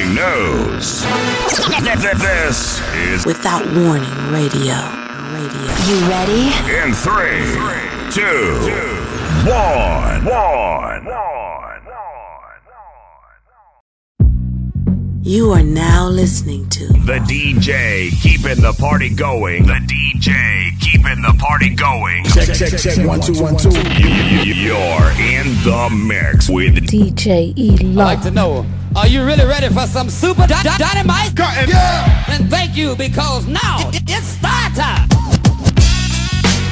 listening knows. This is Without Warning Radio. Radio. You ready? in three, two, one, one. You are now listening to The DJ keeping the party going. The DJ keeping the party going. Check, check, check. One, two, one, two. You're in the mix with DJ E I'd like to know, are you really ready for some super dy- dy- dynamite? Yeah. Then thank you because now it- it's start time.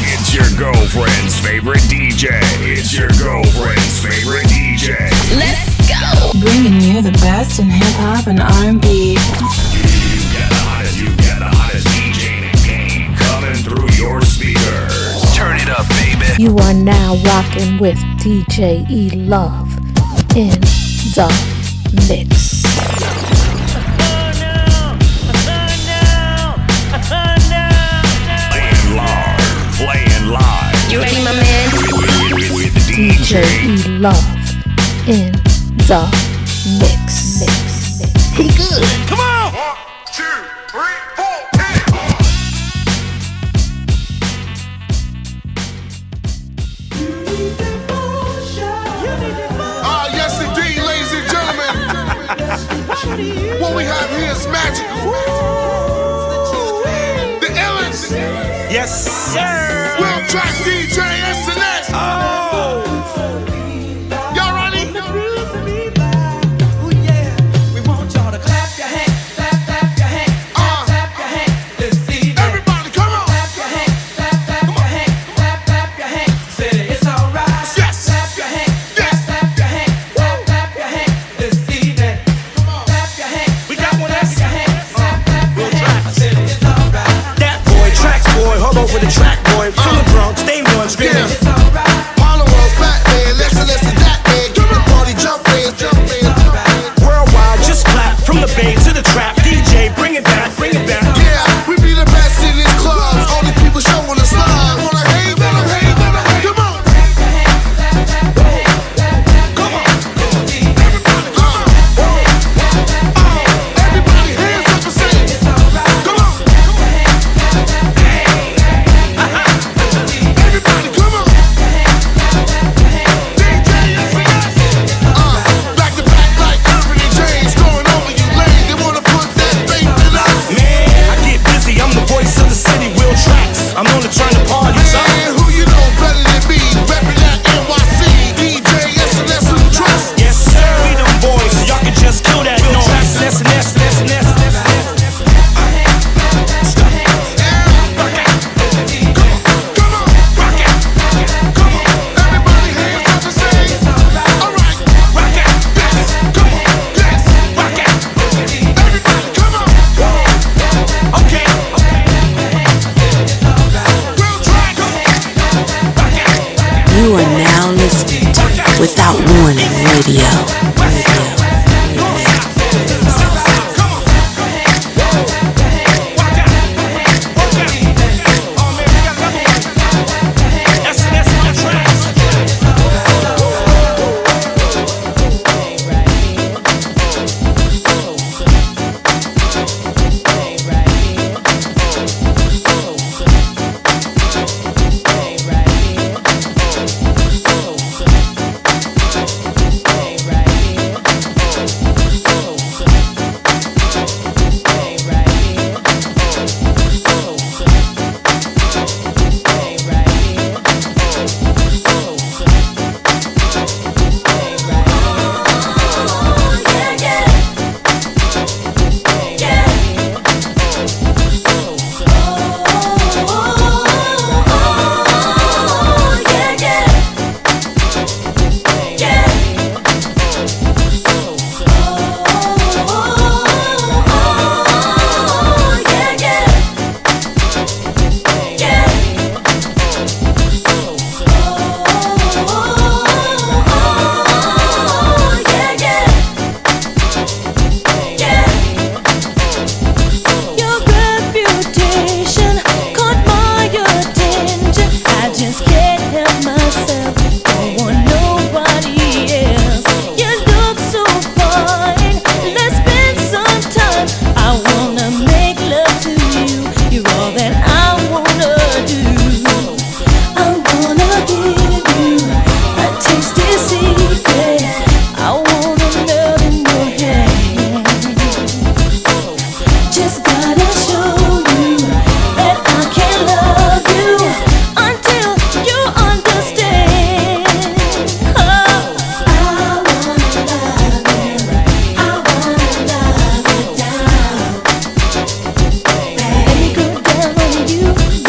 It's your girlfriend's favorite DJ. It's your girlfriend's favorite DJ. Let's go. Bringing you the best in hip hop and R&B. You get the hottest, you get the hottest DJ in the game coming through your speakers. Turn it up, baby. You are now rocking with DJ E Love in the Love in the mix. mix. Pretty good. Come on! What we have here is magical. The illest. Yes, sir. World track DJ SNS. Oh, over the track boy, feeling drunk, stay one, screaming. Yeah.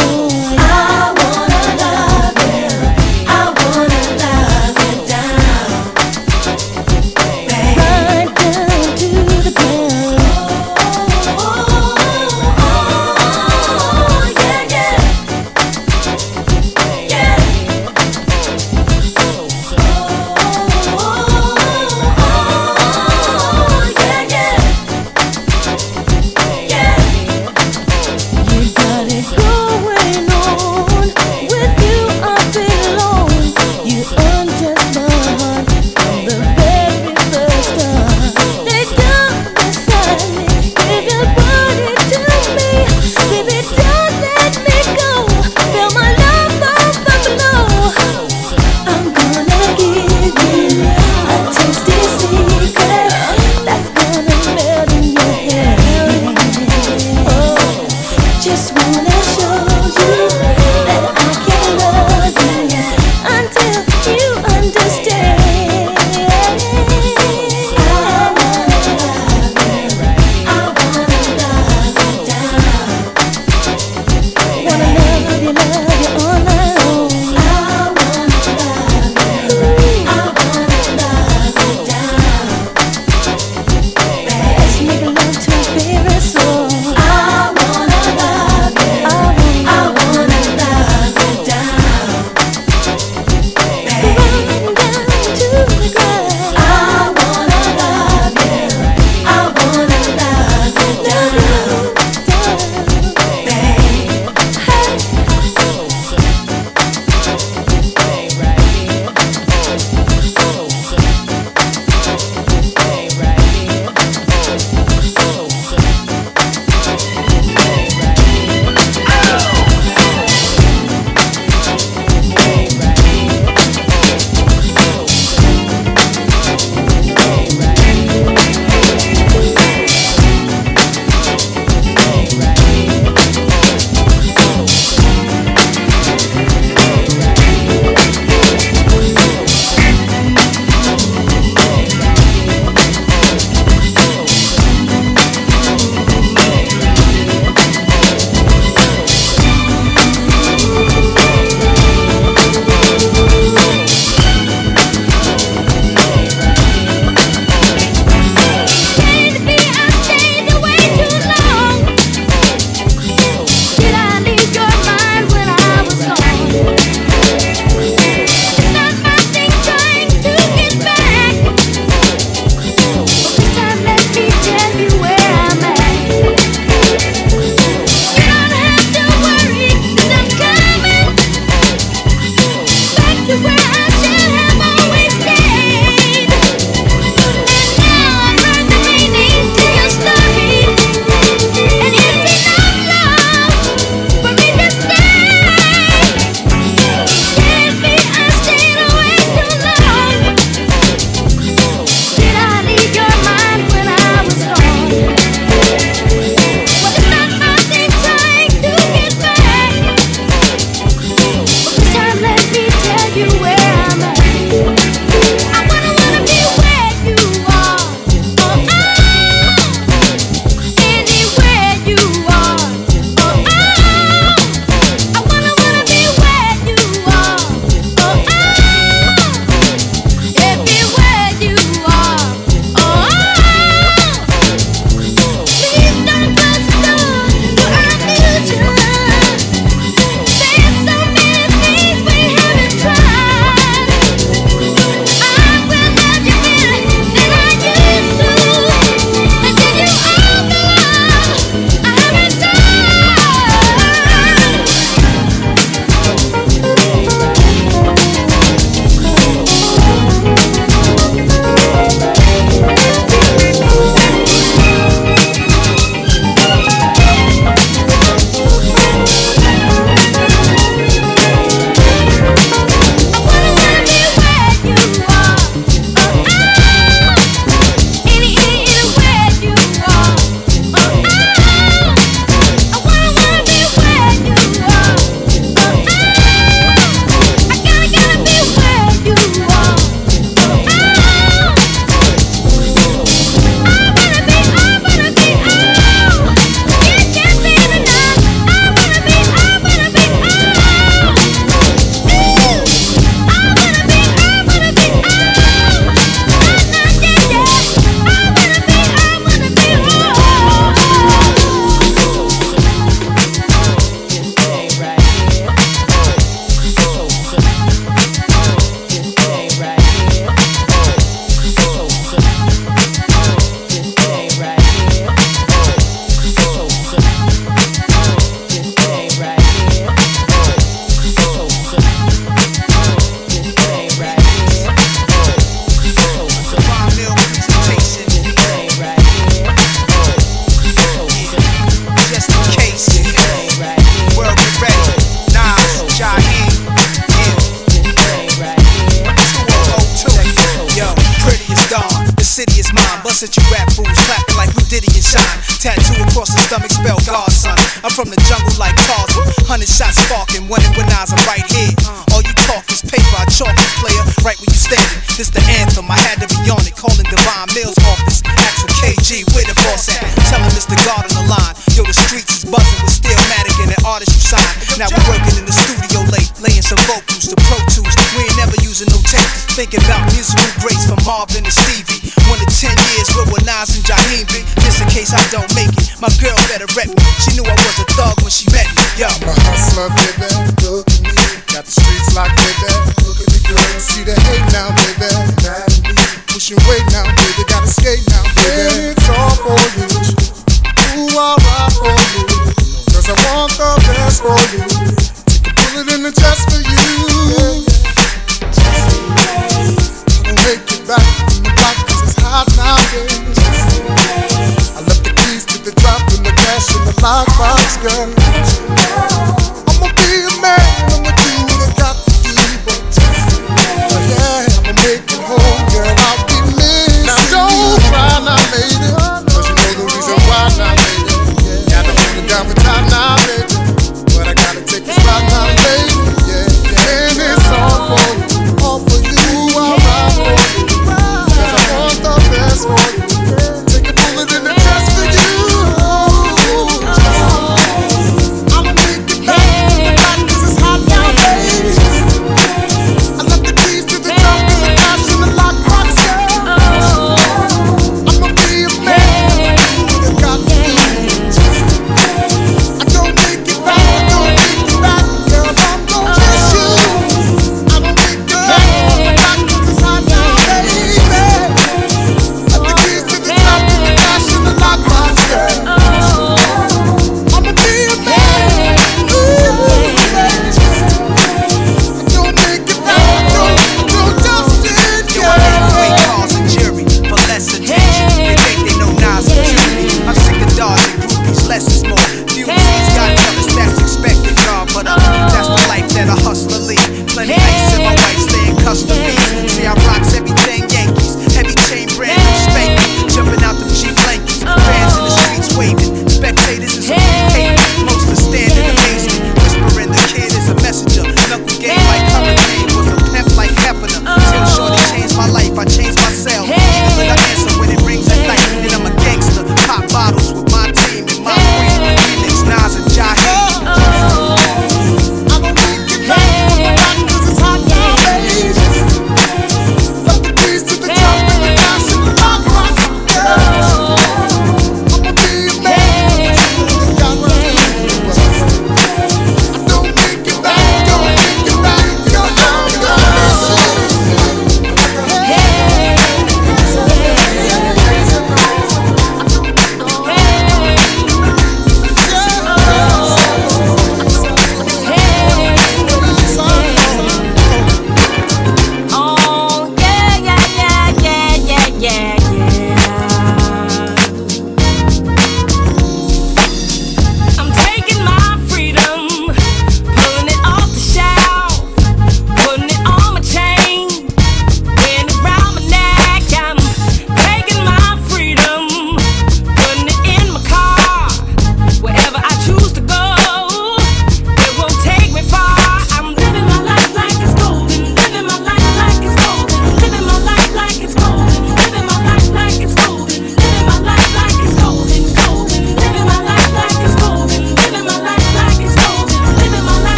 case I don't make it, my girl better rep me. She knew I was a thug when she met me. Yo, I'm a hustler, baby.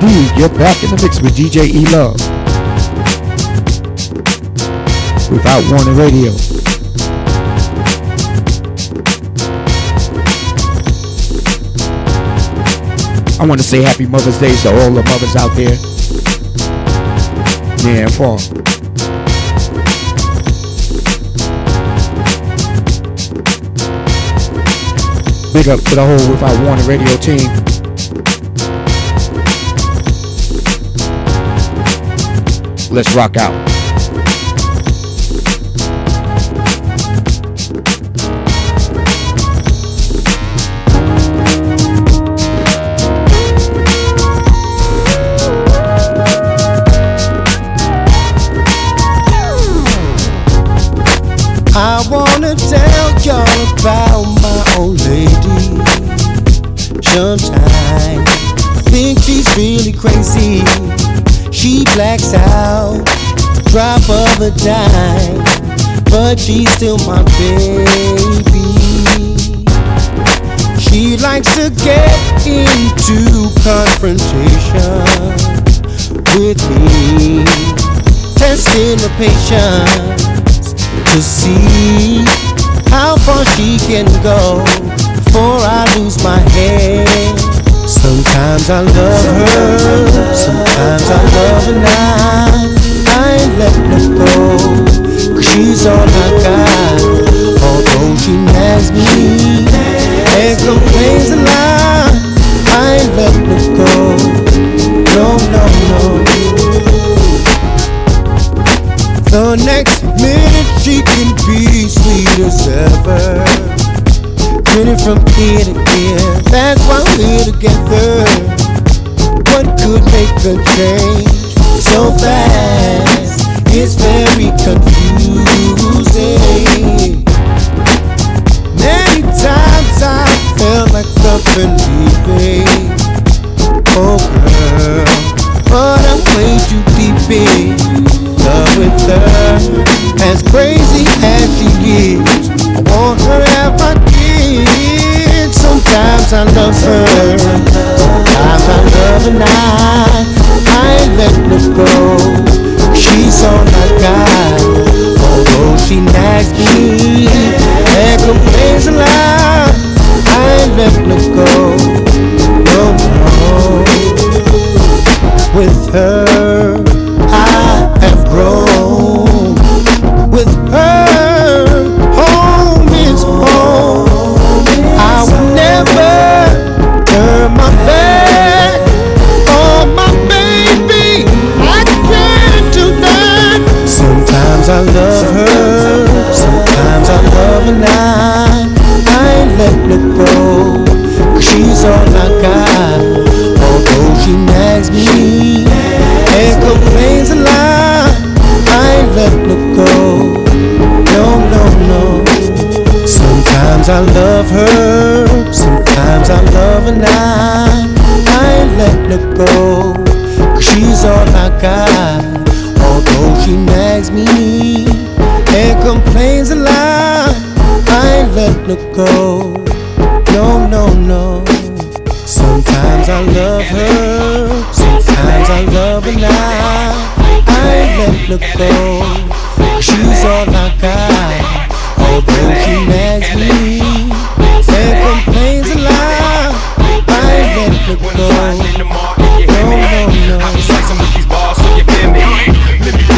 Indeed. You're back in the mix with DJ E Love. Without Warning Radio. I want to say happy Mother's Day to all the mothers out there. And far. Big up to the whole Without Warning Radio team. Let's rock out. I wanna tell y'all about my old lady. Sometimes I think she's really crazy. She blacks out, drop of a dime, but she's still my baby. She likes to get into confrontation with me, testing the patience to see how far she can go before I lose my head. Sometimes I love her, sometimes I love her now. I ain't letting her go, cause she's all I got. Although she nags me and complains a lot, I ain't letting her go. No, no, no. The next minute she can be sweet as ever. Grinning from ear to ear, that's why we're together. What could make a change so fast? It's very confusing. Many times I felt like and leaving. Oh girl, but I'm way too deep in love with her. As crazy as she is, I want her I did. Sometimes I love her, sometimes I love her not. I ain't letting her go. She's all I got. Although she nags me and complains a lot, I ain't letting her go. I love. I ain't letting her go, she's all I got. Although she nags me and complains a lot, I letting her go. No, no, no. Sometimes I love her, sometimes I love her. I ain't letting her go, she's all I got. Although she nags me and complains a lot, Her go. No, no, no. Sometimes I love her, sometimes I love her not. I ain't letting her go, she's all I got. Although she nags me and complains a lot, I ain't letting her go. No, no, no. I'm slicing with these bars so you feel me.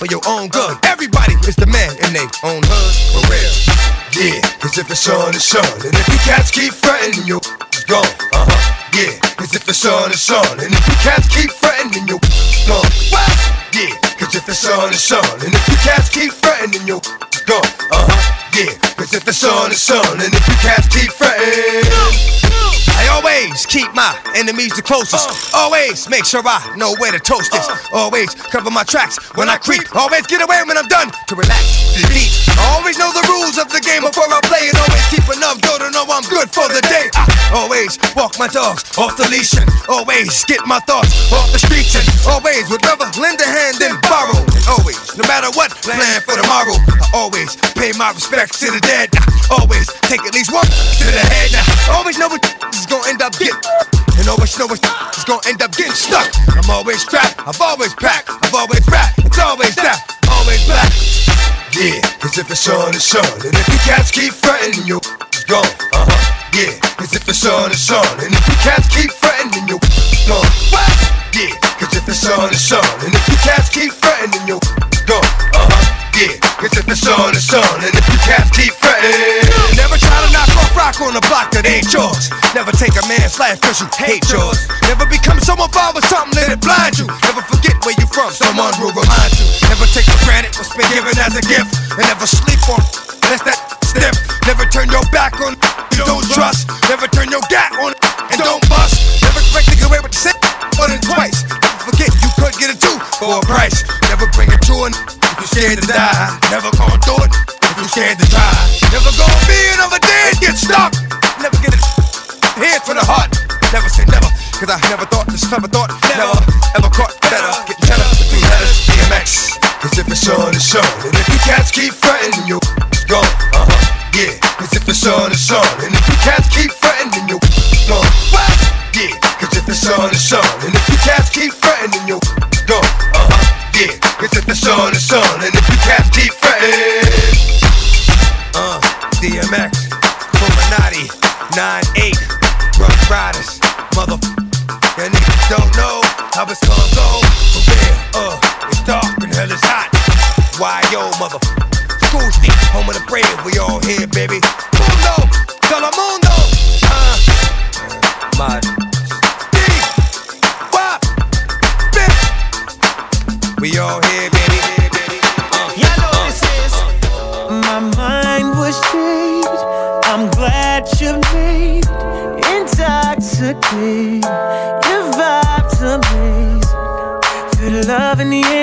For your own good. Everybody is the man in they own hood for real. Yeah, cause if it's on, it's on. And if you cats keep fretting, you it's gone. Uh huh. Yeah, cause if it's on, it's on. And if you cats keep fretting, you gone. What? Yeah, cause if it's on, it's on. And if you cats keep fretting, you keep my enemies the closest. Uh. Always make sure I know where to toast this. Uh. Always cover my tracks when I creep. Always get away when I'm done to relax. Deep. Always know the rules of the game before I play it. Always keep enough dough to know I'm good for the day. I always walk my dogs off the leash and always get my thoughts off the streets and always would rather lend a hand than borrow. And always, no matter what, plan for tomorrow. I always pay my respects to the dead. I always take at least one to the head. I always know what Always know what is gonna end up getting stuck. I'm always strapped, I've always packed, I've always rap. It's always that, always black. Yeah, cause if it's on, it's on. And if you cats keep fretting, you it's gone. Uh huh. Yeah, cause if it's on, it's on. And if you cats keep fretting, then you it's gone. What? Yeah, cause if it's on, it's on. And if you cats keep fretting, on the block that ain't yours. Never take a man's life cause you hate yours. Never become someone involved with something that it blind you. Never forget where you from, someone will remind you. Never take for granted what's been given as a gift. And never sleep on Why mother? School street, home of the brave, we all here, baby. Mundo, Telemundo, uh, my We all here, baby. Y'all know what this is. My mind was changed. I'm glad you made intoxicated. Your vibe's amazing. Feel the love in the air,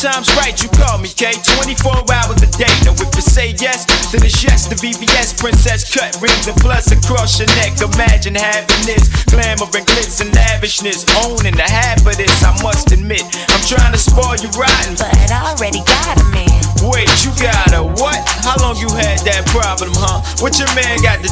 times right, you call me K. 24 hours a day. Now if you say yes, then it's yes The VVS. Princess cut rings and plus across your neck. Imagine having this glamour and glitz and lavishness. Owning the half of this, I must admit. I'm trying to spoil you rotten, but I already got a man. Wait, you got a what? How long you had that problem, huh? What your man got to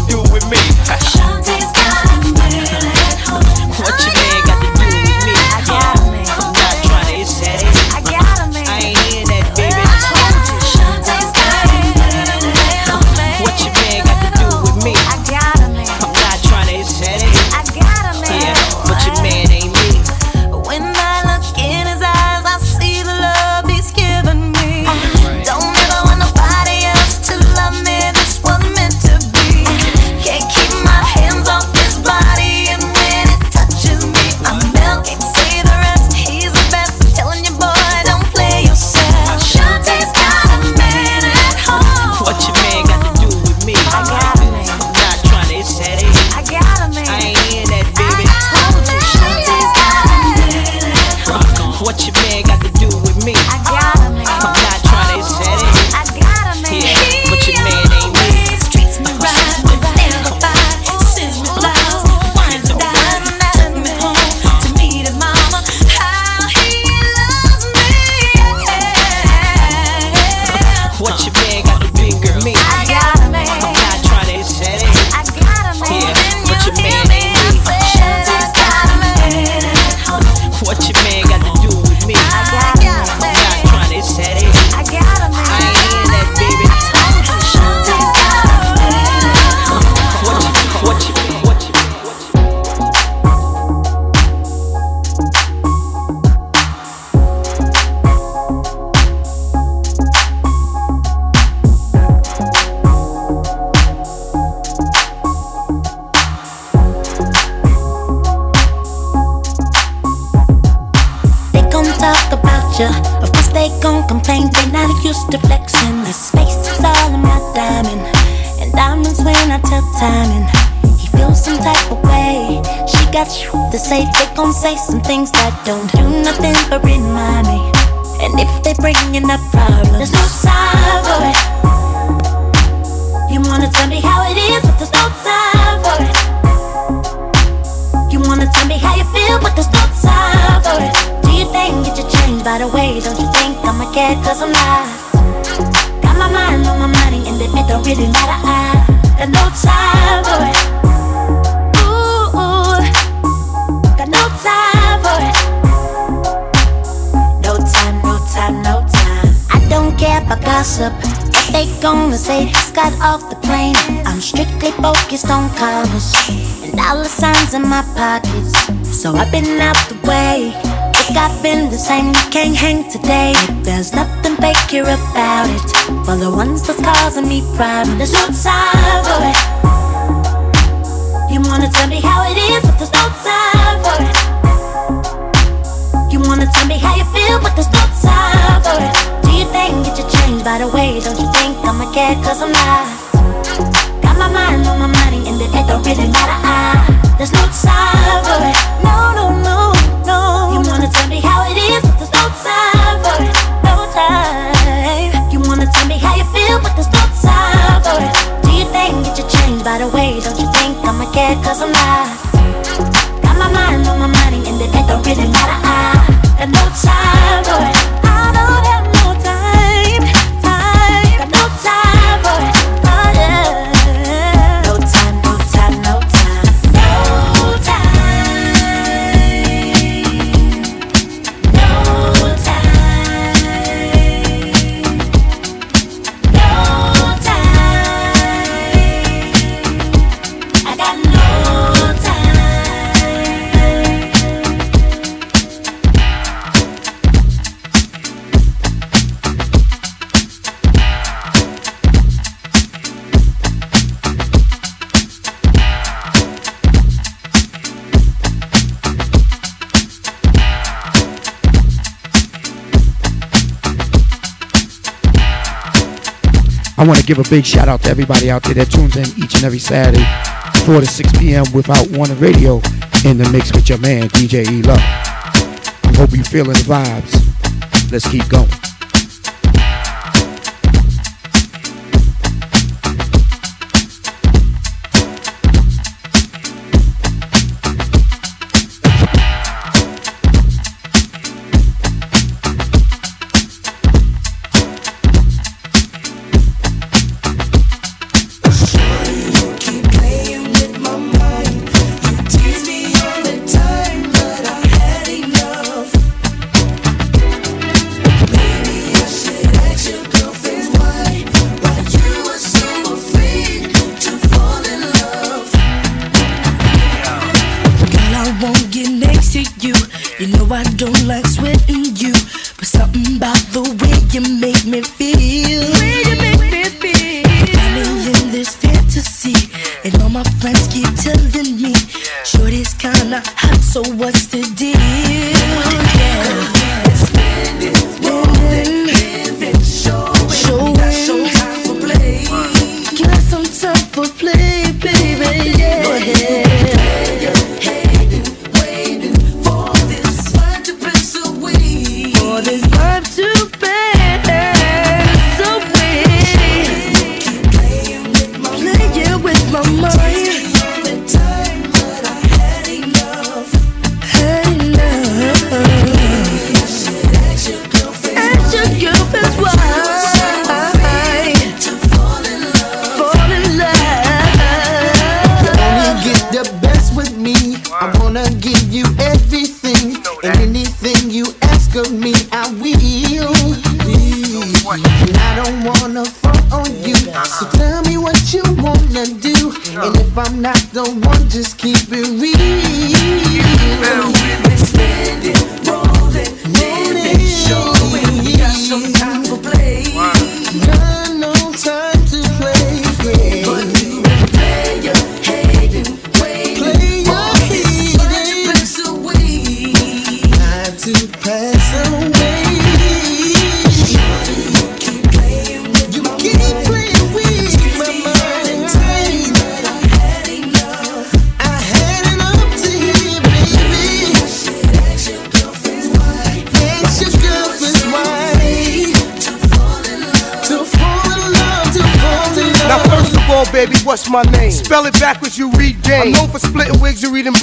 That's what give a big shout out to everybody out there that tunes in each and every Saturday, 4 to 6 p.m. Without Warning Radio in the mix with your man, DJ E Love. Hope you feeling the vibes. Let's keep going.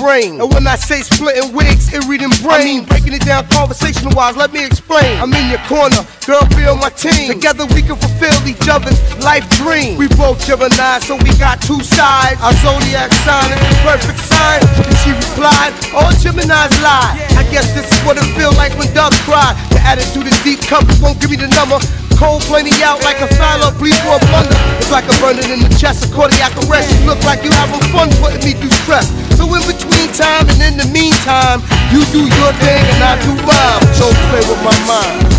brain. And when I say splitting wigs and reading brain, I mean breaking it down conversation wise. Let me explain. I'm in your corner, girl, be on my team. Together we can fulfill each other's life dream. We both Gemini, so we got two sides. Our zodiac sign is the perfect sign. And she replied, All Gemini's lie. I guess this is what it feels like when doves cry. The attitude is deep, compass won't give me the number. Cold plenty out like a silo, please for a thunder. It's like a burning in the chest, a cardiac arrest. You look like you having fun putting me through stress. So in between time and in the meantime, you do your thing and I do mine. So play with my mind.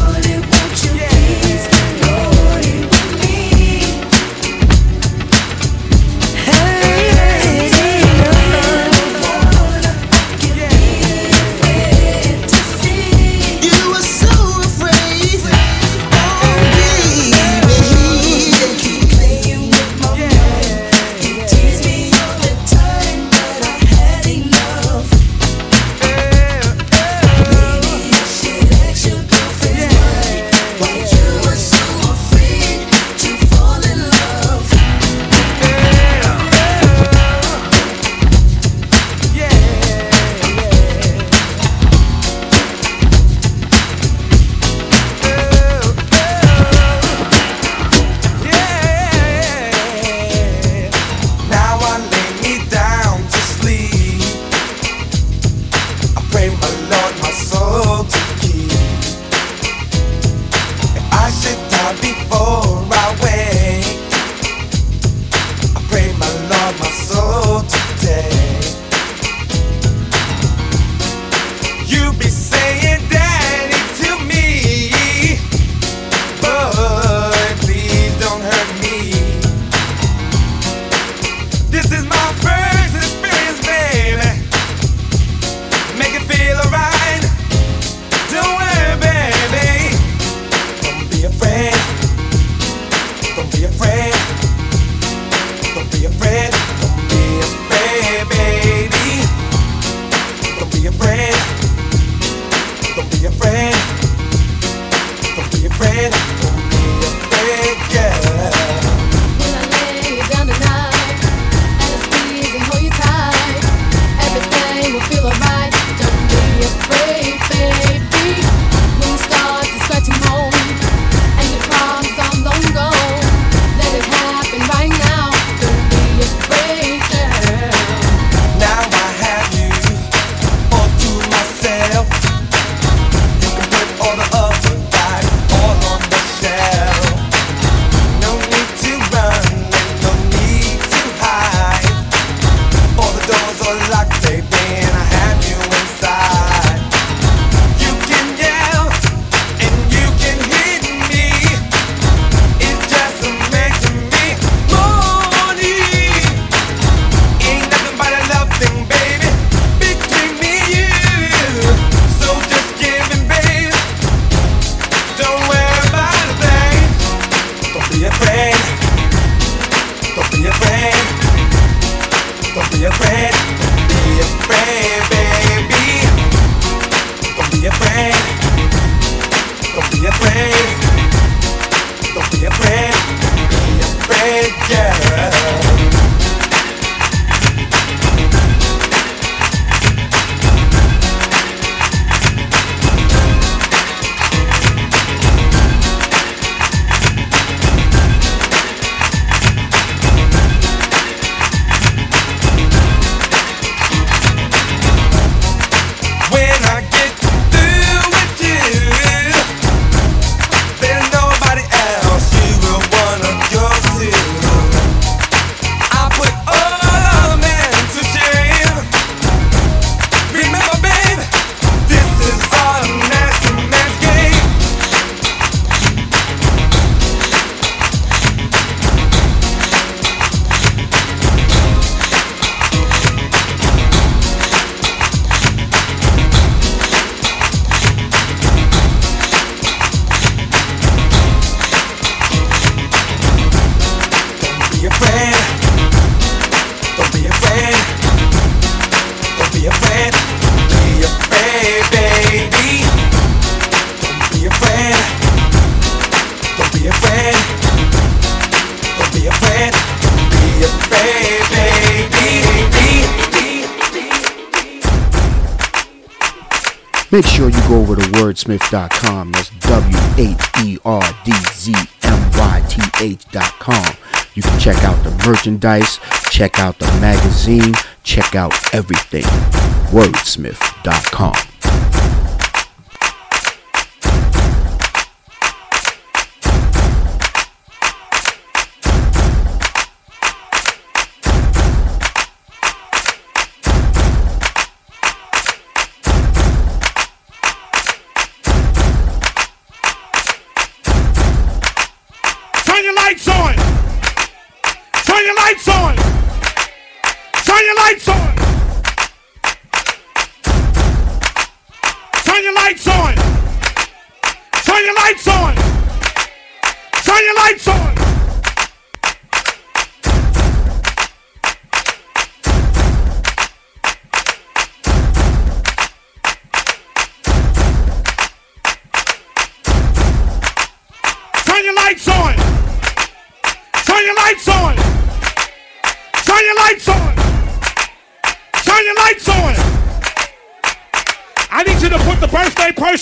To wordsmith.com. That's W H E R D Z M Y T H.com. You can check out the merchandise, check out the magazine, check out everything. Wordsmith.com.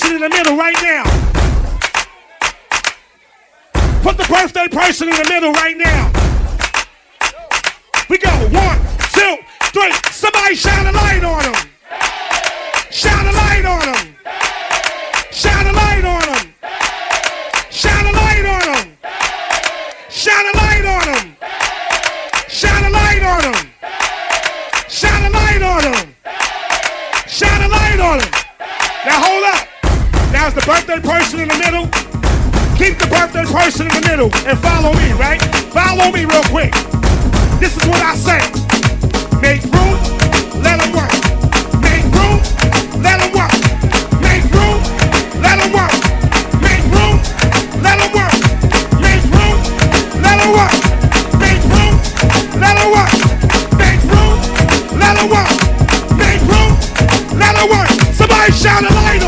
person in the middle right now. Put the birthday person in the middle right now. We go. One, two, three. Somebody shine a light on them. Shine a light on them. Shine a light on them. Shine a light on them. Shine a light on them. Shine a light on them. Shine a light on them. Shine a light on them. Now hold up. Now's the birthday person in the middle. Keep the birthday person in the middle and follow me, right? Follow me real quick. This is what I say. Make room, let them work. Make room, let them work. Make room, let them work. Make room, let them work. Make room, let them work. Make room, let them work. Make room, let them work. Make room, let them work. Somebody shout a light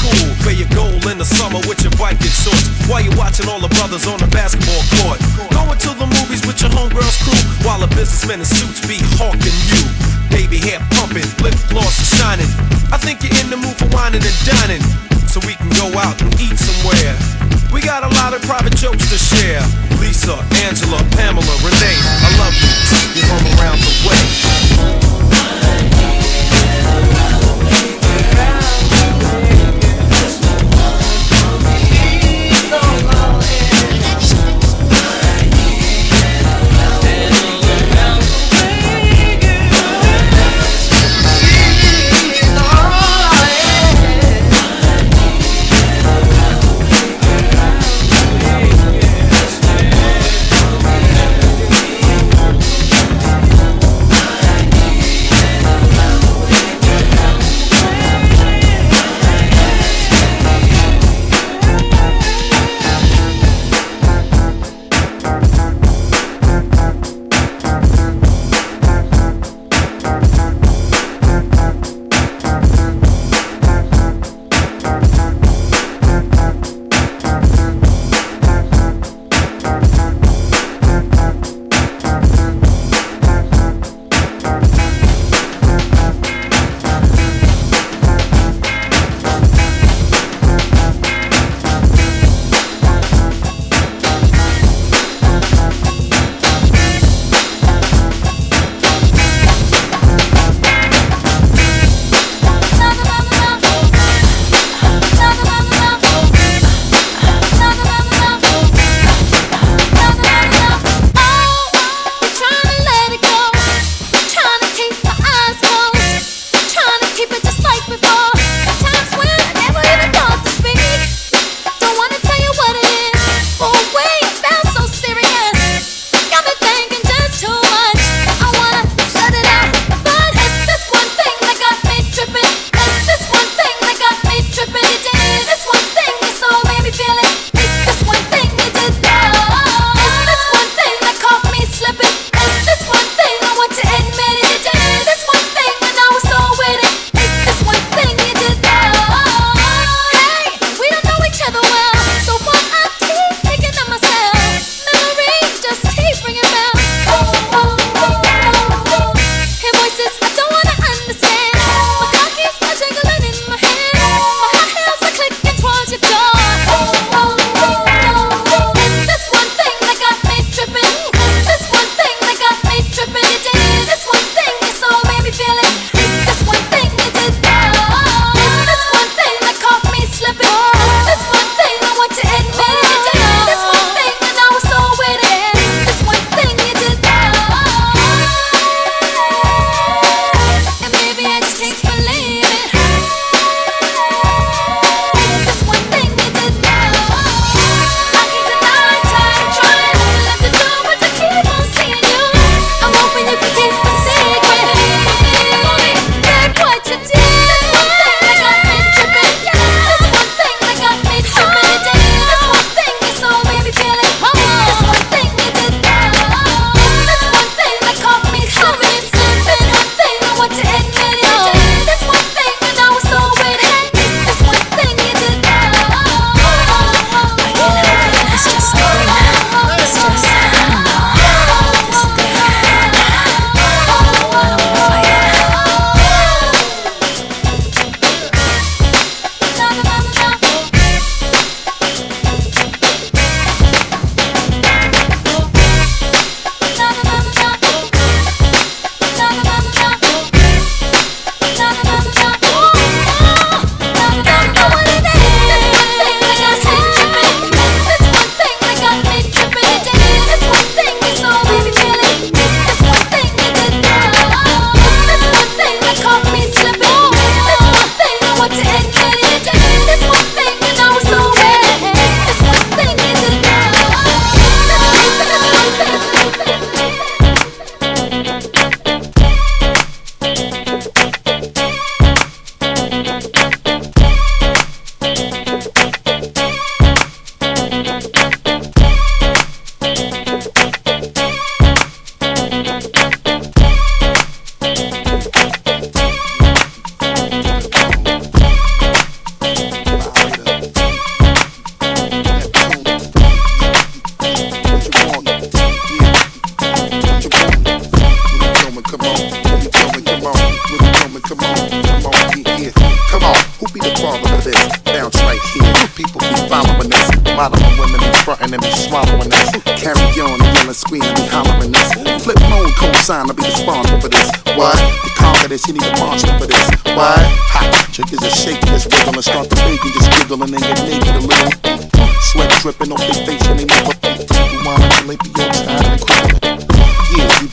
cool. Play your goal in the summer with your Viking shorts. While you're watching all the brothers on the basketball court. Going to the movies with your homegirl's crew. While a businessman in suits be hawking you. Baby hair pumping, lip gloss shining. I think you're in the mood for whining and dining. So we can go out and eat somewhere. We got a lot of private jokes to share. Lisa, Angela, Pamela, Renee, I love you. You come around the way.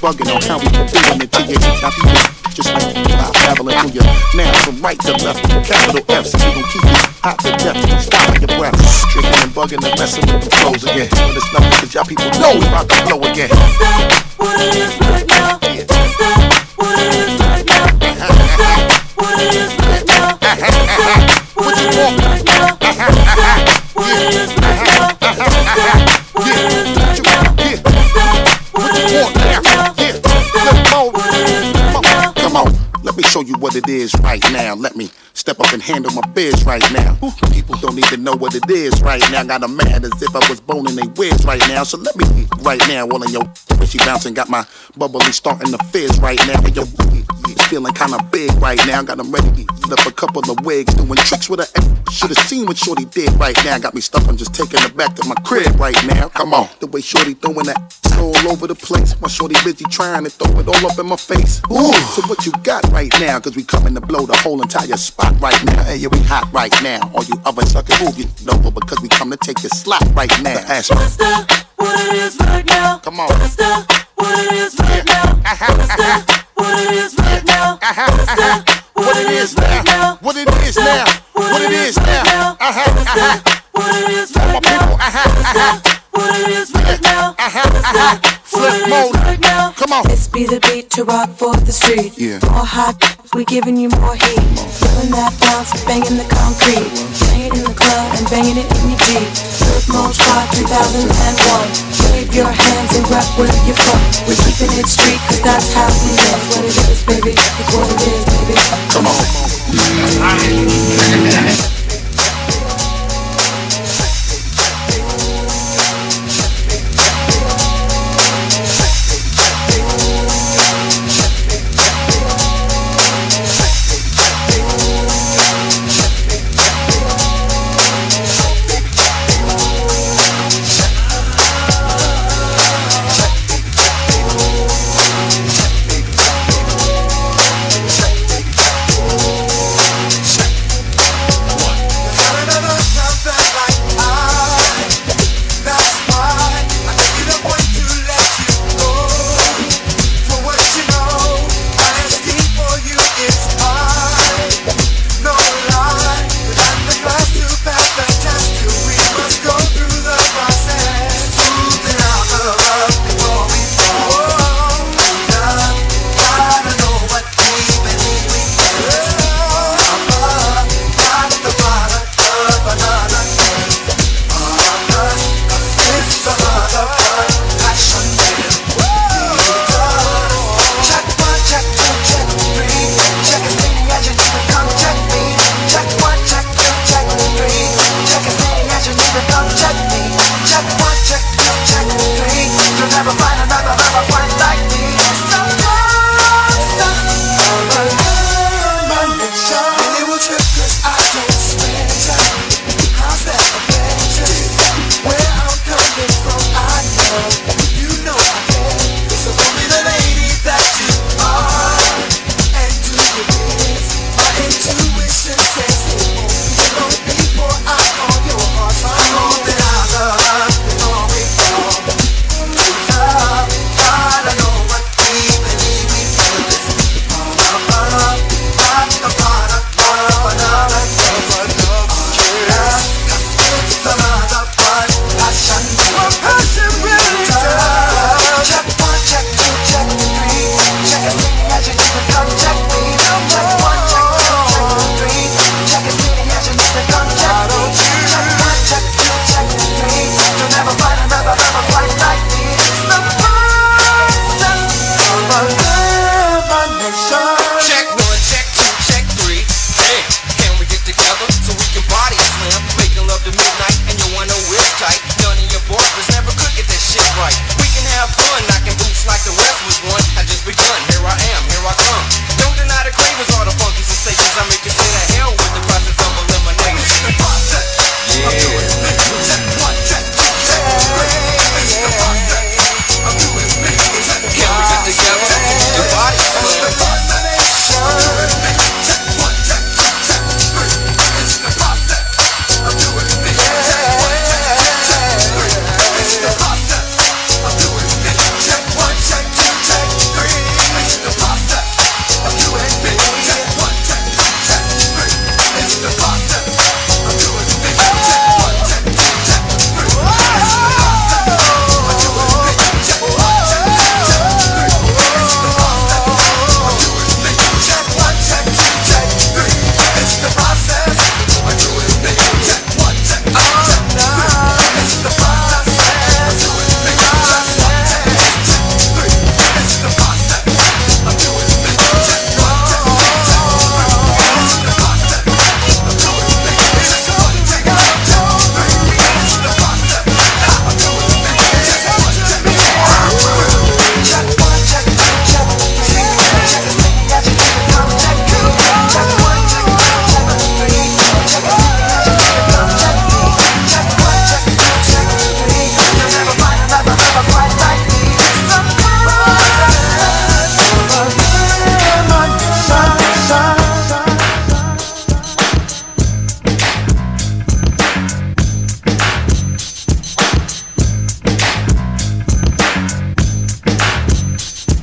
Bugging on how we doing it to you. Got people just like stop traveling through you. Now from right to left, capital F, so we gon' keep you hot to death. Stopping your breath, tripping and bugging and messing with the flows again. But it's nothing cause y'all people know we about to blow again. What it is right now. That's that what it is right now. That's that what it is right now. It is right now. Let me step up and handle my biz right now. People don't even know what it is right now. Got 'em mad as if I was boning they whiz right now. So let me right now, all in your she bouncing, got my bubbly starting to fizz right now. Yo, feeling kinda big right now. Got 'em ready to eat up a couple of wigs, doing tricks with a. Should've seen what Shorty did right now. Got me stuck on just taking her back to my crib right now. Come on, the way Shorty throwing that all over the place. My Shorty busy trying to throw it all up in my face. Ooh, so what you got right now? Cause we coming to blow the whole entire spot right now. Hey, yeah, we hot right now. All you other suckers move you over because we come to take your slot right now. Ask me. What it is right now. Come on. That's that what it is right now. Uh-huh. That's that uh-huh. What it is right now. That's that? Uh-huh. What it is now? What it is now? What it is now? Uh-huh. Uh-huh. What it is right now. What it is right now. That's that what it is right now. Come on. This be the beat to rock for the street. Yeah. More hot, we giving you more heat. Feeling that bounce, banging the concrete. Bang it in the club and banging it in your Jeep. Flip mode spot 3001. Wave your hands and rap where you're from. We're keeping it street, cause that's how we live. What it is, baby. It's what it is, baby. Come on.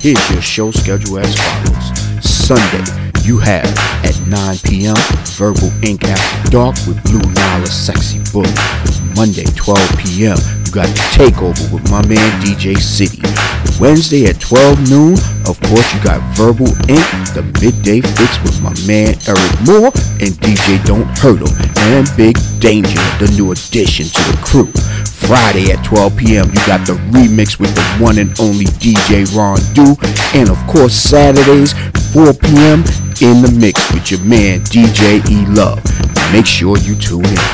Here's your show schedule as follows Sunday, you have at 9 p.m. Verbal Ink After Dark with Blue Nile Sexy Bully. Monday, 12 p.m., you got the takeover with my man DJ City. Wednesday at 12 noon, of course, you got Verbal Ink, the midday fix with my man Eryk Moore and DJ Don't Hurt and Big Danger, the new addition to the crew. Friday at 12 p.m. You got the remix with the one and only DJ Ron Do, And of course, Saturdays, 4 p.m. in the mix with your man DJ E Love. Make sure you tune in.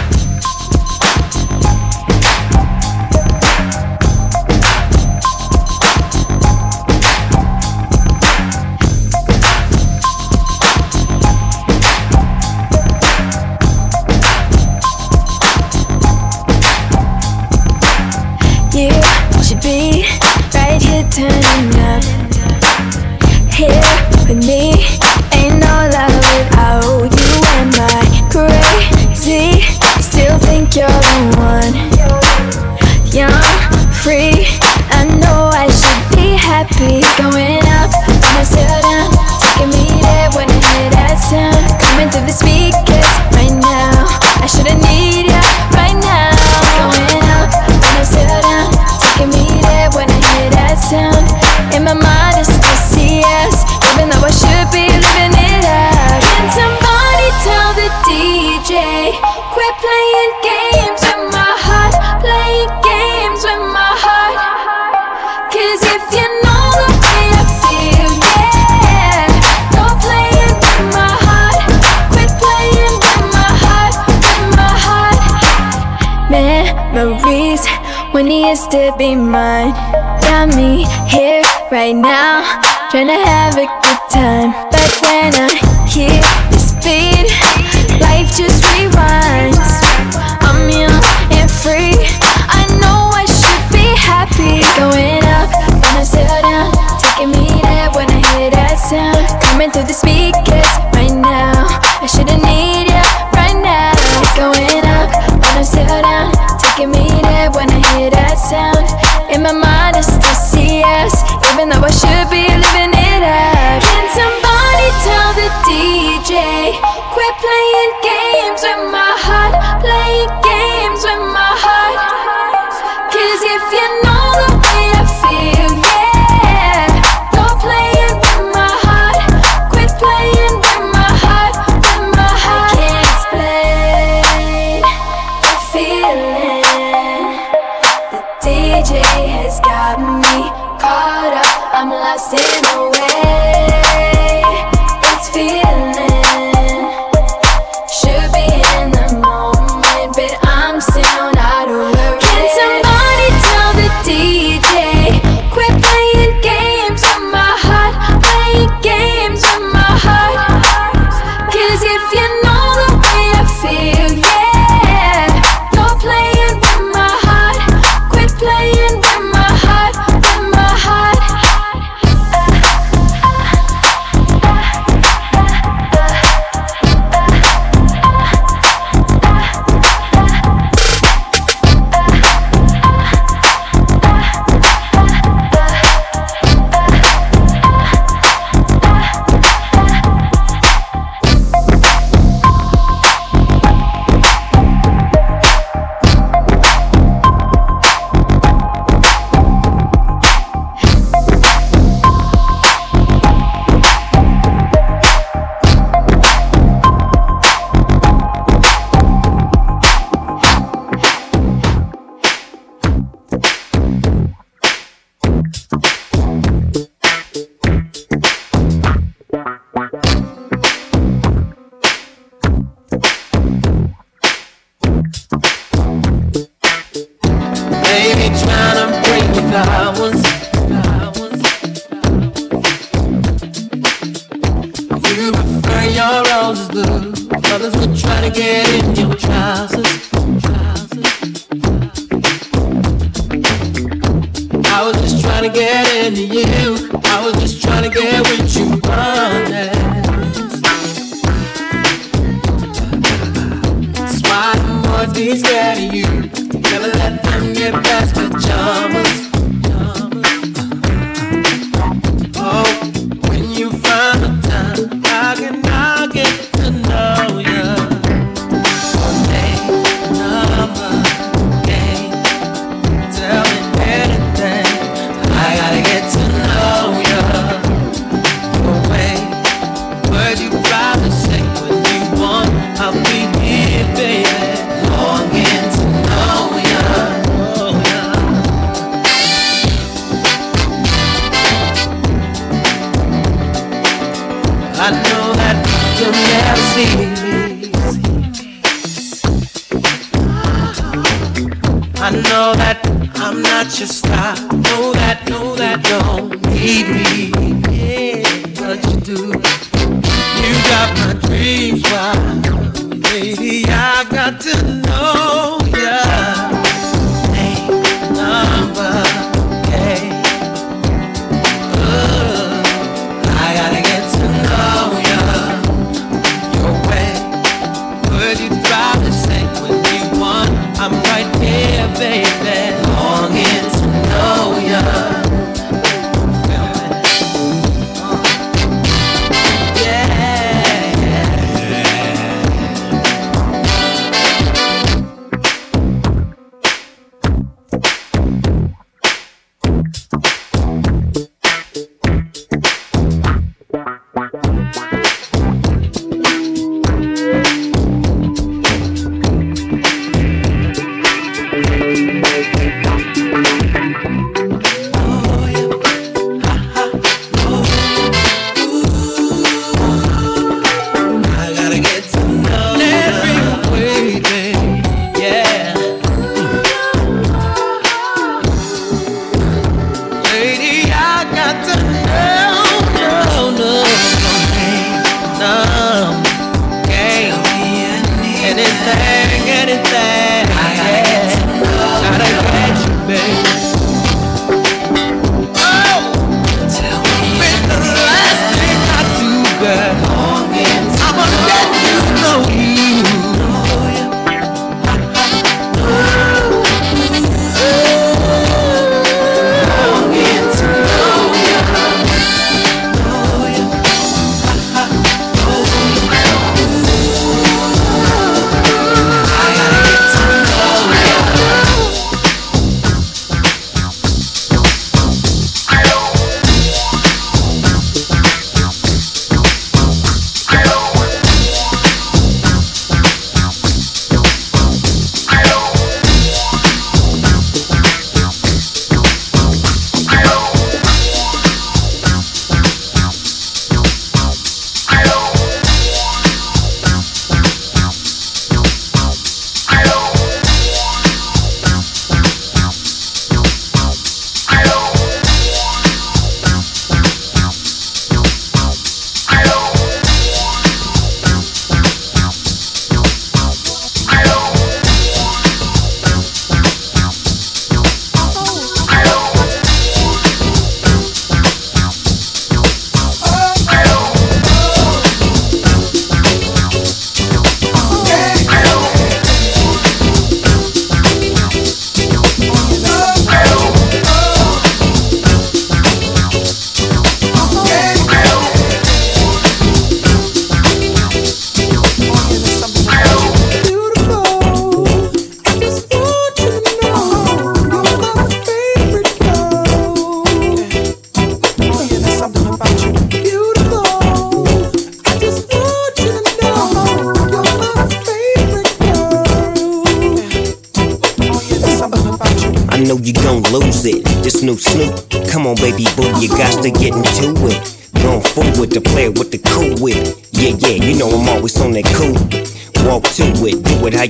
used to be mine. Got me here right now Trying to have a good time. But when I hear this beat Life just rewinds. I'm young and free. I know I should be happy. Going up when I settle down. Taking me there when I hear that sound. Coming through the speed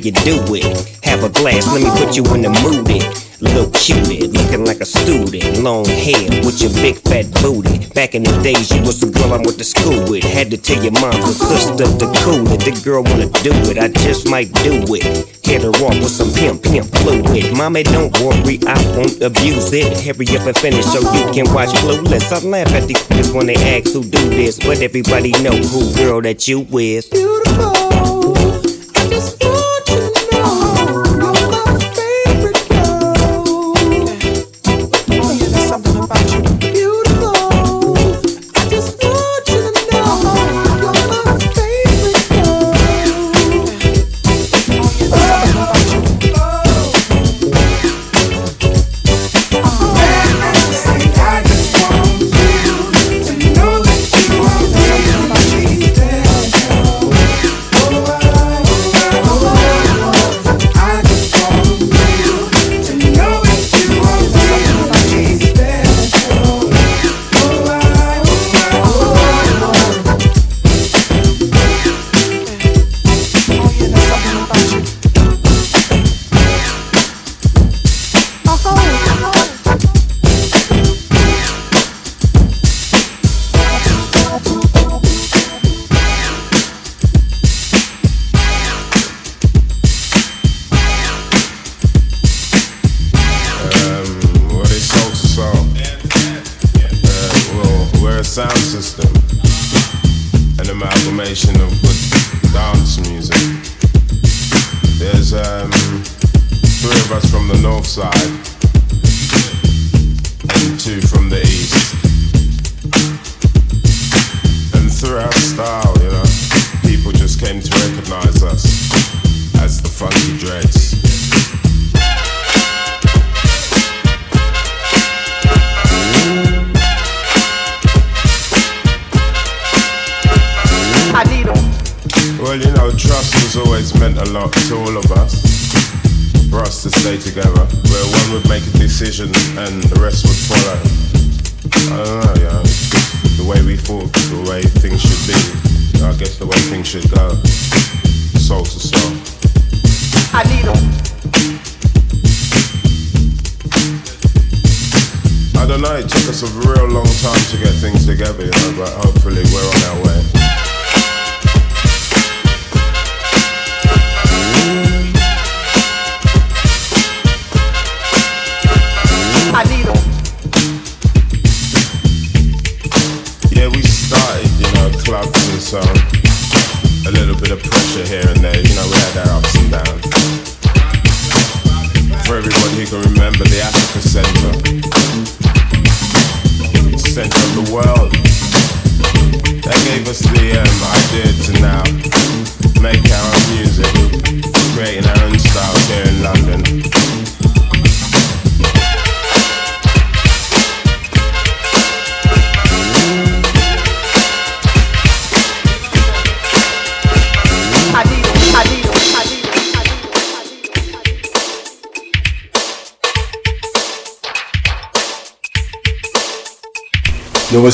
you do it. Have a glass, let me put you in the mood. It. Little cutie, looking like a student. Long hair with your big fat booty. Back in the days, you was the girl I went to school with. Had to tell your mom and sister to cool it. The girl wanna do it, I just might do it. Hit her off with some pimp, pimp fluid. Mommy, don't worry, I won't abuse it. Hurry up and finish so you can watch Clueless. I laugh at these niggas when they ask who do this, but everybody know who girl that you is.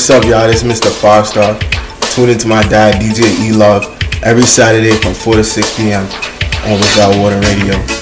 What's up, y'all? This is Mr. Five Star. Tune into my dad, DJ E Love, every Saturday from 4 to 6 p.m. on Without Warning Radio.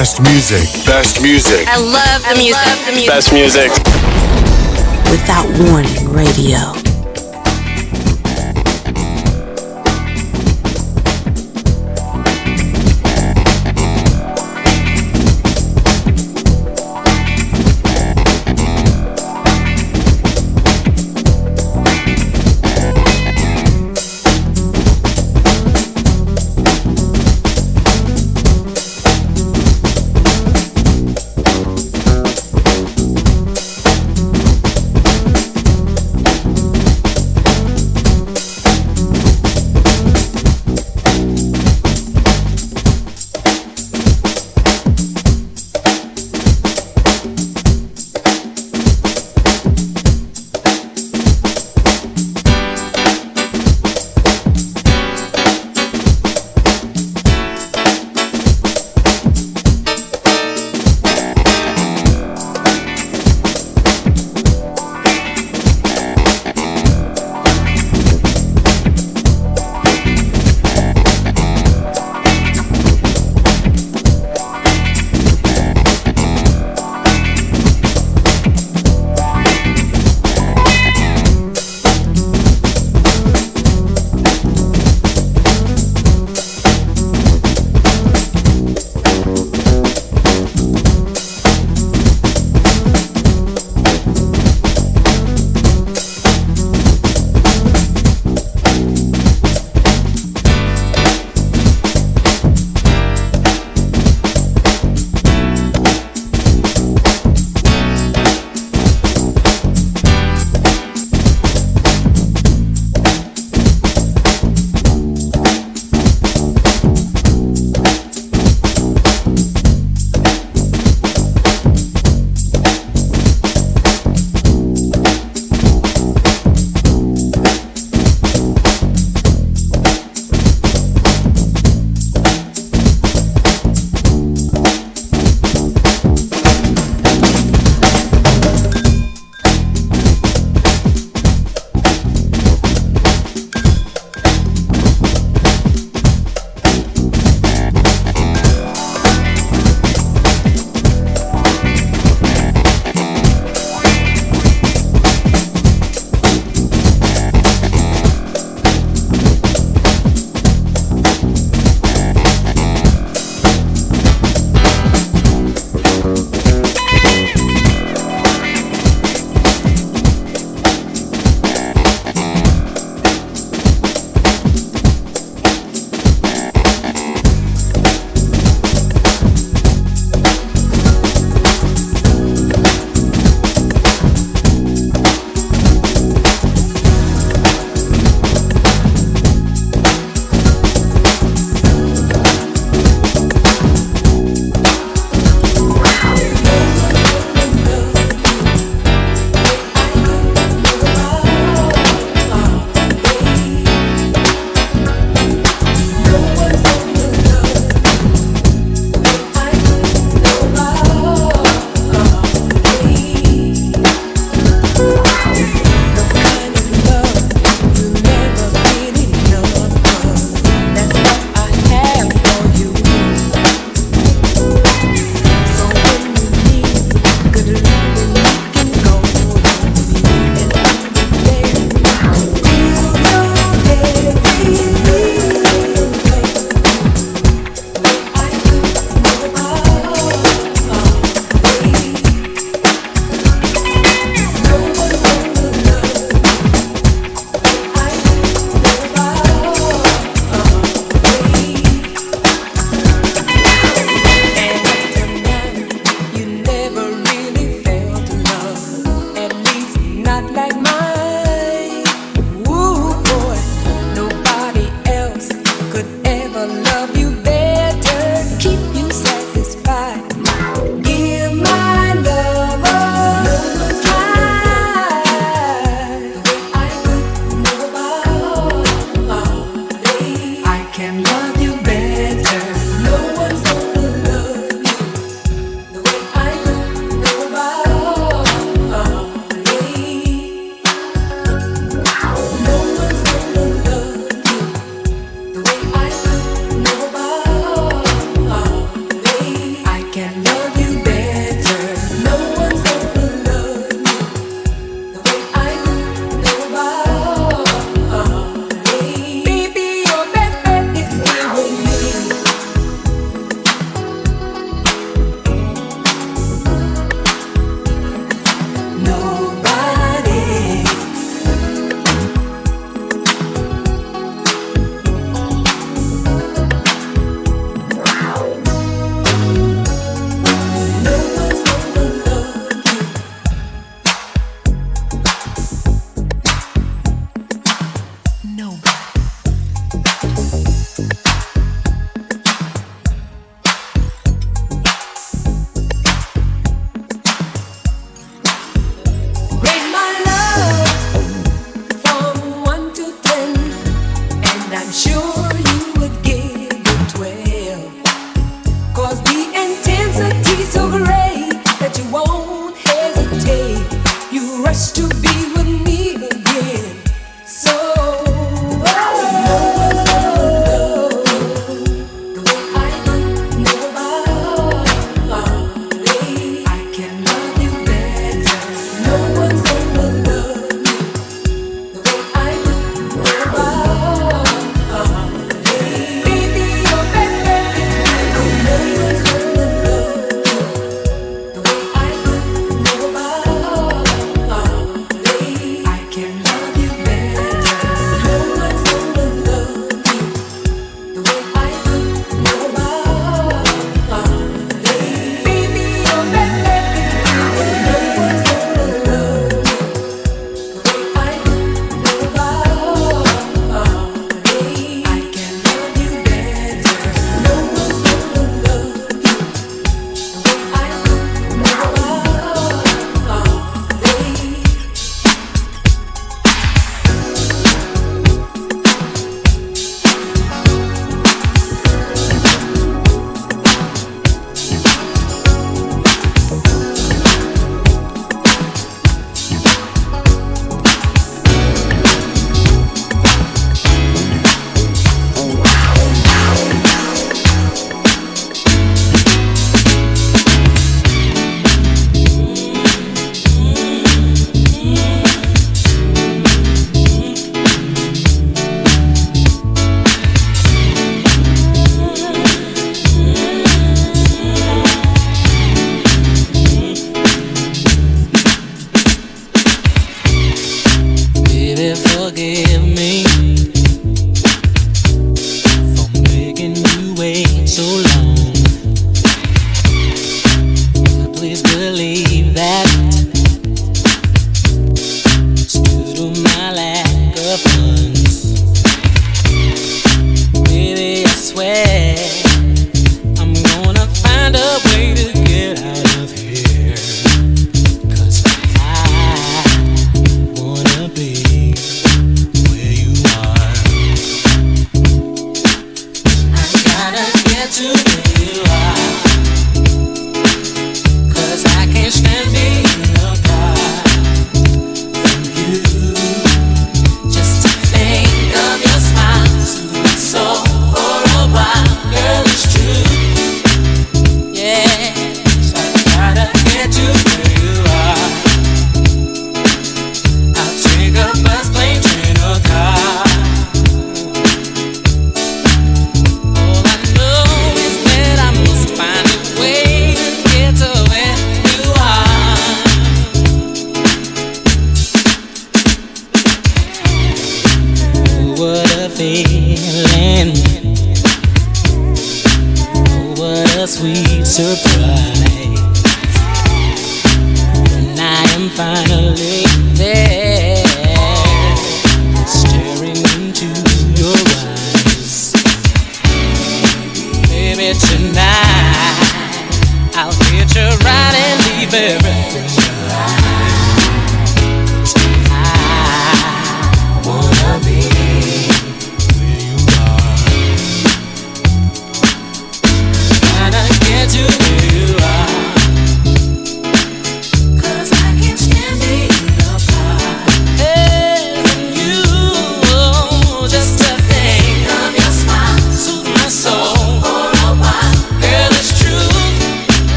Best, best music. Best music. I love the music. Best music. Without Warning Radio.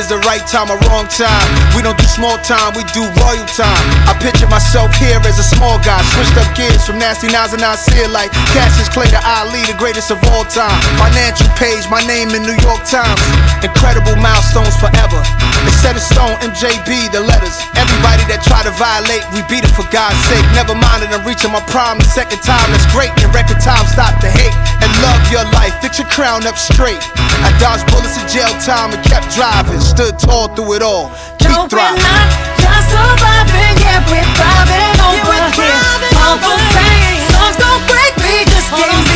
is the right time or wrong time small time, we do royal time. I picture myself here as a small guy, switched up gears from nasty nines and I see it like Cassius Clay to Ali, the greatest of all time. Financial page, my name in New York Times. Incredible milestones forever. They set in stone, MJB, the letters. Everybody that try to violate, we beat it for God's sake. Never mind that I'm reaching my prime the second time, that's great. In record time, stop the hate and love your life. Fix your crown up straight. I dodged bullets in jail time and kept driving, stood tall through it all. Pique 3. just on.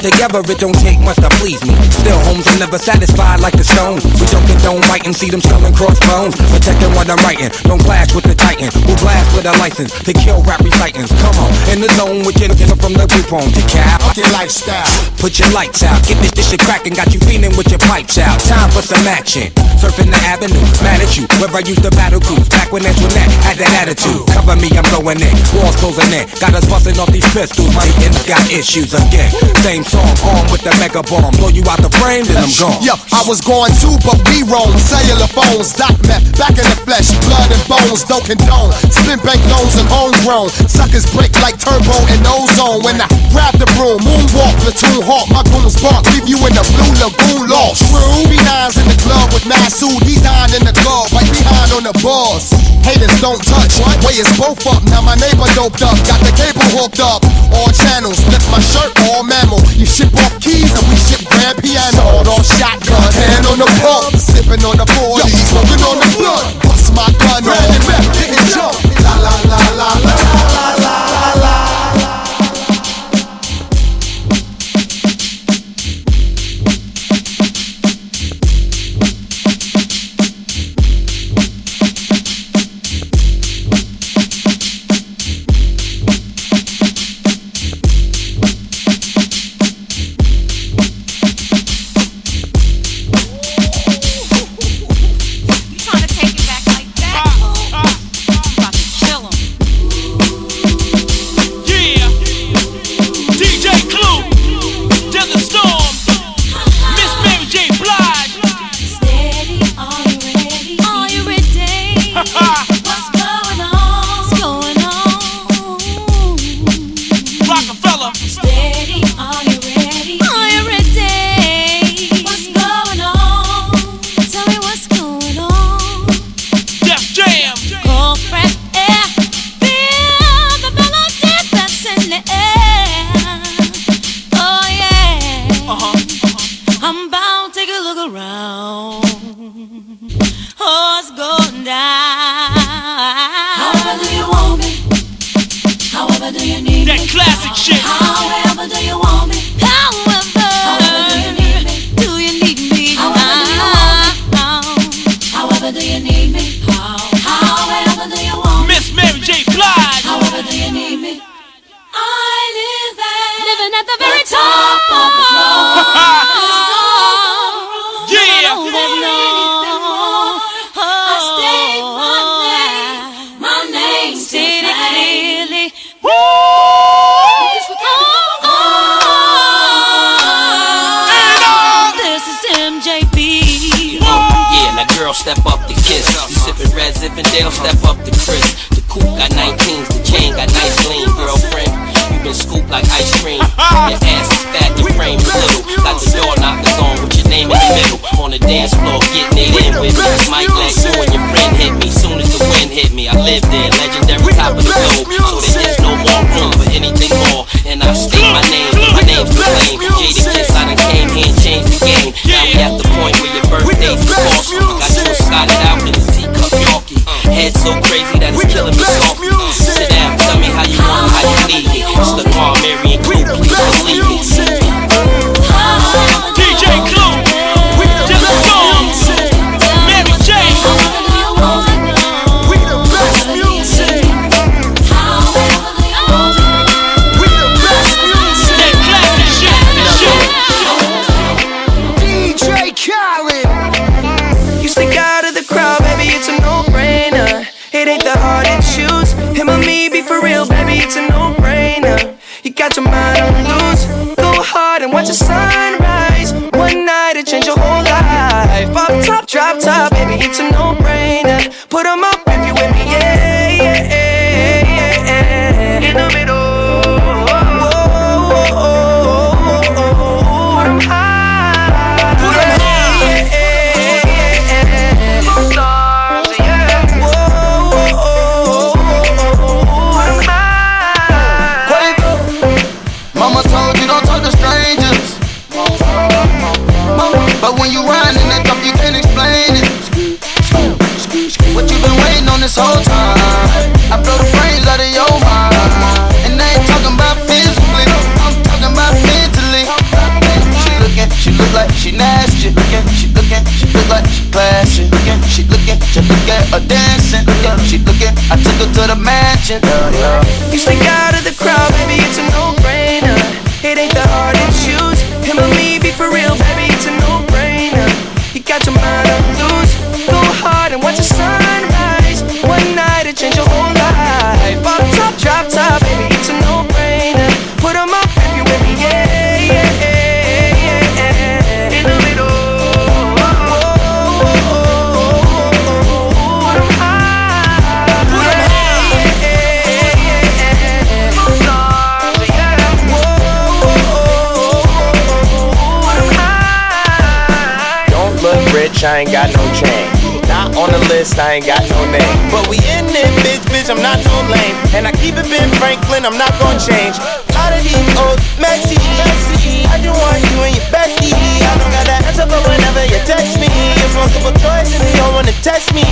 Together. It don't take much to please me. Still, homes are never satisfied like the stones. We don't condone writing, see them selling crossbones. Protecting what I'm writing, don't clash with the titan. With a license to kill rap recitants. Come on, in the zone with your nigga from the group home cap. Up your lifestyle. Put your lights out, get this, this shit cracking, got you feeling with your pipes out. Time for some action. Surfing the avenue, mad at you. Where I used to battle cruise, back when Antoinette had that attitude. Cover me, I'm going in. Walls closing in. Got us busting off these pistols. My ends got issues again. Same song, armed with the mega bomb. Blow you out the frame, then I'm gone. Yo, I was going too, but we roam. Cellular phones, doc meth, back in the flesh, blood and bones, don't condone. Spin bank loans and homegrown. Suckers break like turbo and ozone. When I grab the broom, moonwalk, platoon hawk, my goons bark, leave you in the blue lagoon lost. True, B9's in the club with Masu, D9 in the club, right behind on the balls. Haters don't touch, way is both up. Now my neighbor doped up, got the cable hooked up. All channels, lift my shirt, all mammal. You ship off keys and we ship grand piano. Sawed off shotgun, hand on the pump, sipping on the 40, smoking on the blunt. Bust my gun rap, getting jump. La la la la la la la la However do you need me? However do you want me? Miss Mary J. Blige. However do you need me? I live at living at the very top of the floor. You sippin' Red Zippendale, step up the Chris. The coupe got 19s, the chain got nice lean. Girlfriend, you been scooped like ice cream. Your ass is fat, your frame is little. Got the door knockers on with your name in the middle. On the dance floor, getting it in with me. Mike let you and your friend hit me. Soon as the wind hit me, I live there, legendary top of the globe. So there is no more room for anything more. And I state my name, my name's the McLean. Jadakiss, I done came here and changed the game. Now we at the point where your birthday's the so crazy that it's killing me softly. Sit down, tell me how you want how you need real, baby, it's a no-brainer. You got your mind on loose. Go hard and watch the sunrise. One night it change your whole life. Pop top, drop top, baby, it's a no-brainer. Put 'em up I took her to the mansion. You stick out of the crowd, baby, it's a no-brainer. It ain't the hard to choose. Him or me, be for real, rich, I ain't got no chain. Not on the list, I ain't got no name. But we in it, bitch, bitch, I'm not no lame. And I keep it Ben Franklin, I'm not gonna change. Out of these old messy. I just want you and your bestie. I don't got that answer, but whenever you text me, it's multiple choice and you don't wanna test me.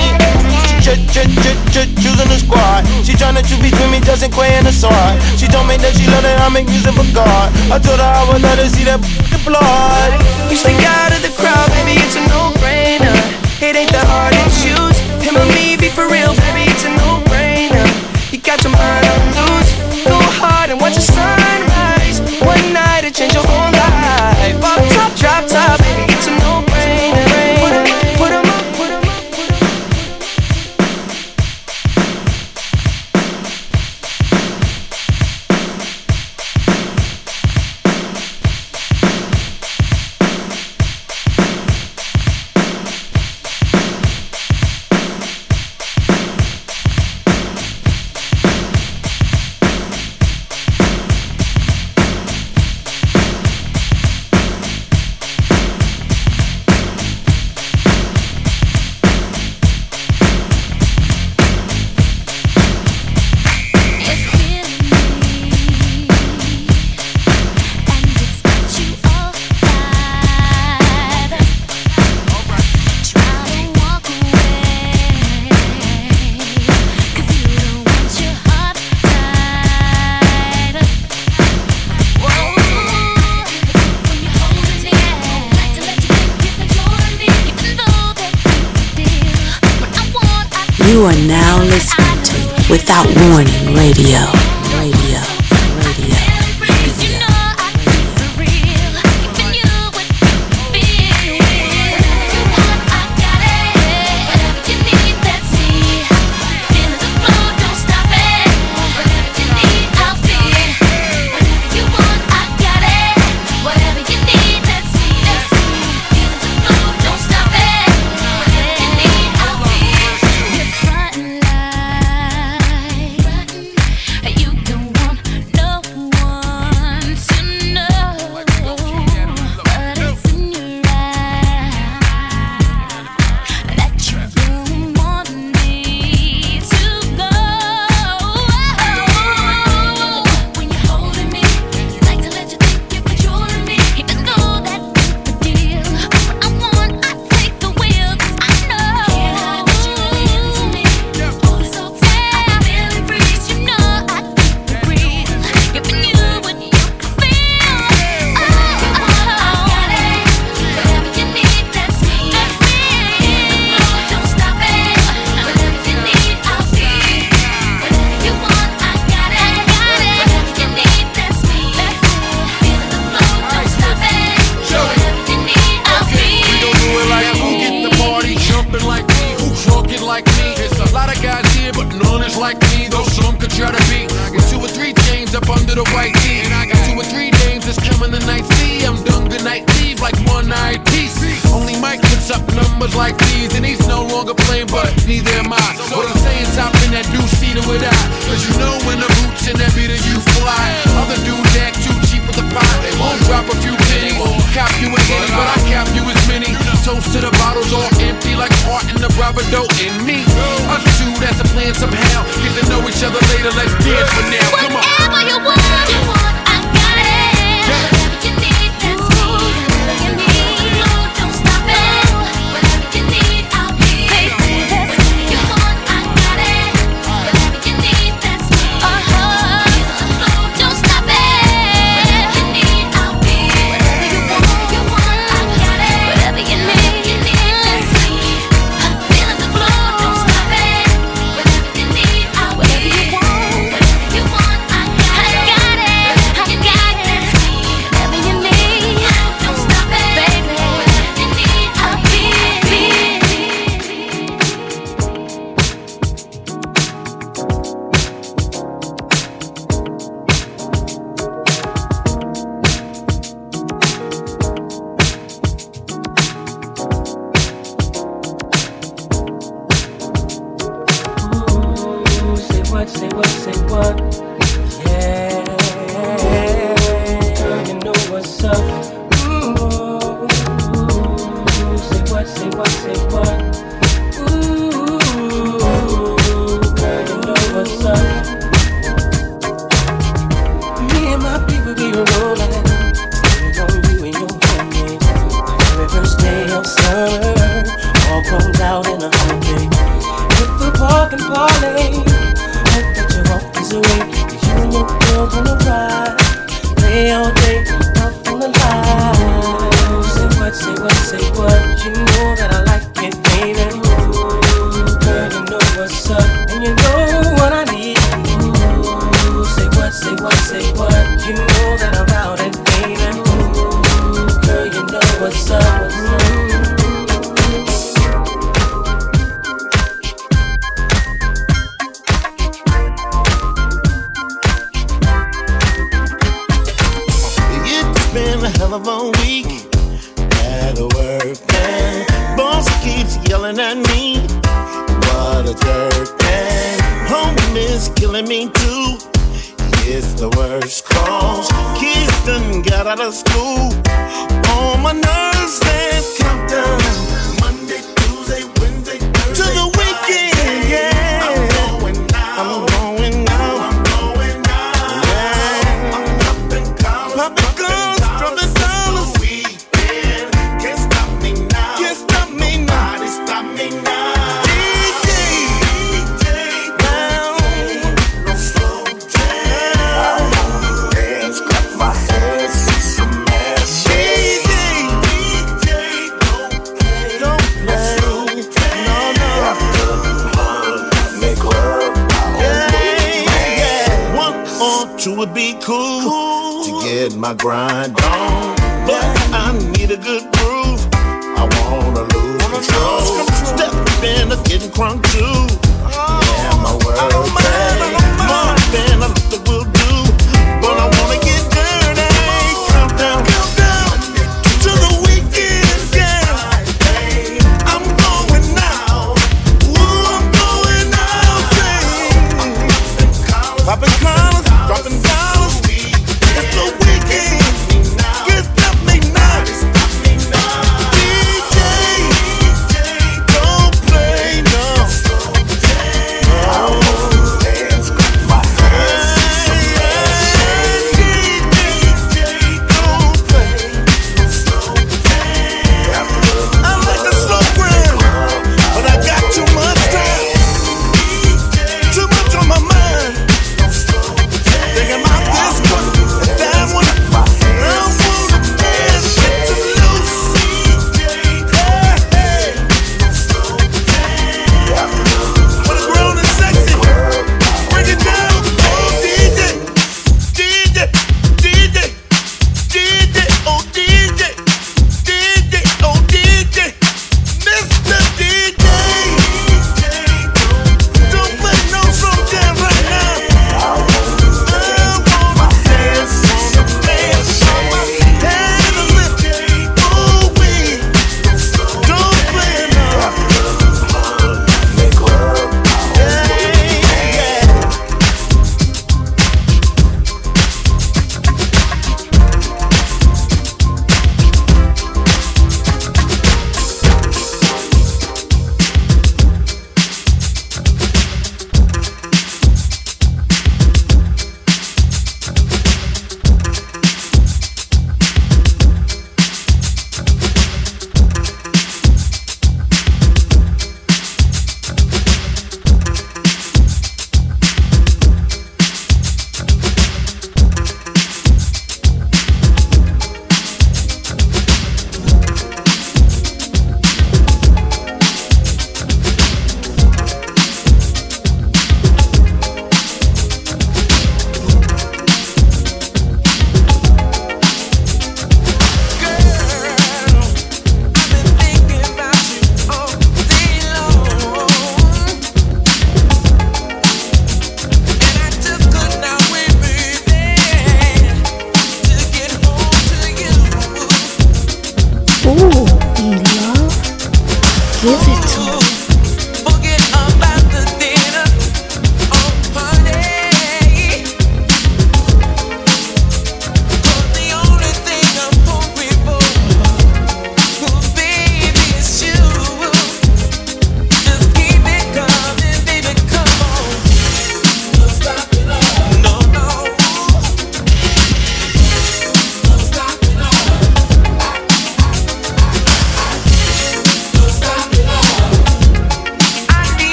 Ch ch ch choosing the squad. She tryna choose between me, Justin Quavo and the sword. She told me that she love that I make music for God. I told her I would let her see that the blood. You stick out of the crowd, baby, it's a no-brainer. It ain't that hard to choose. Him or me, be for real, baby, it's a no-brainer. You got your mind on loose. Go hard and watch the sunrise.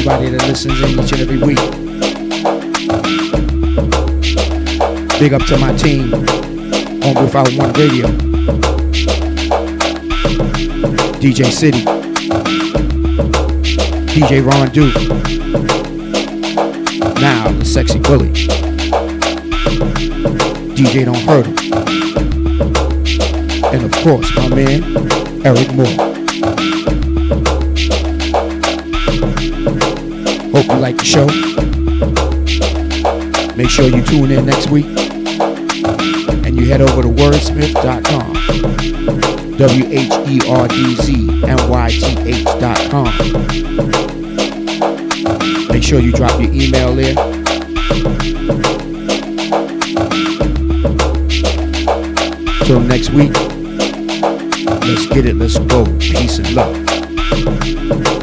Everybody that listens in each and every week. Big up to my team on Without Warning Radio. DJ City. DJ Ron Duke. Now the sexy bully. DJ Don't Hurt 'Em. And of course, my man, Eryk Moore. Show. Make sure you tune in next week. And you head over to wherdzmyth.com. W H E R D Z M Y T H.com. Make sure you drop your email there. Till next week, let's get it, let's go. Peace and love.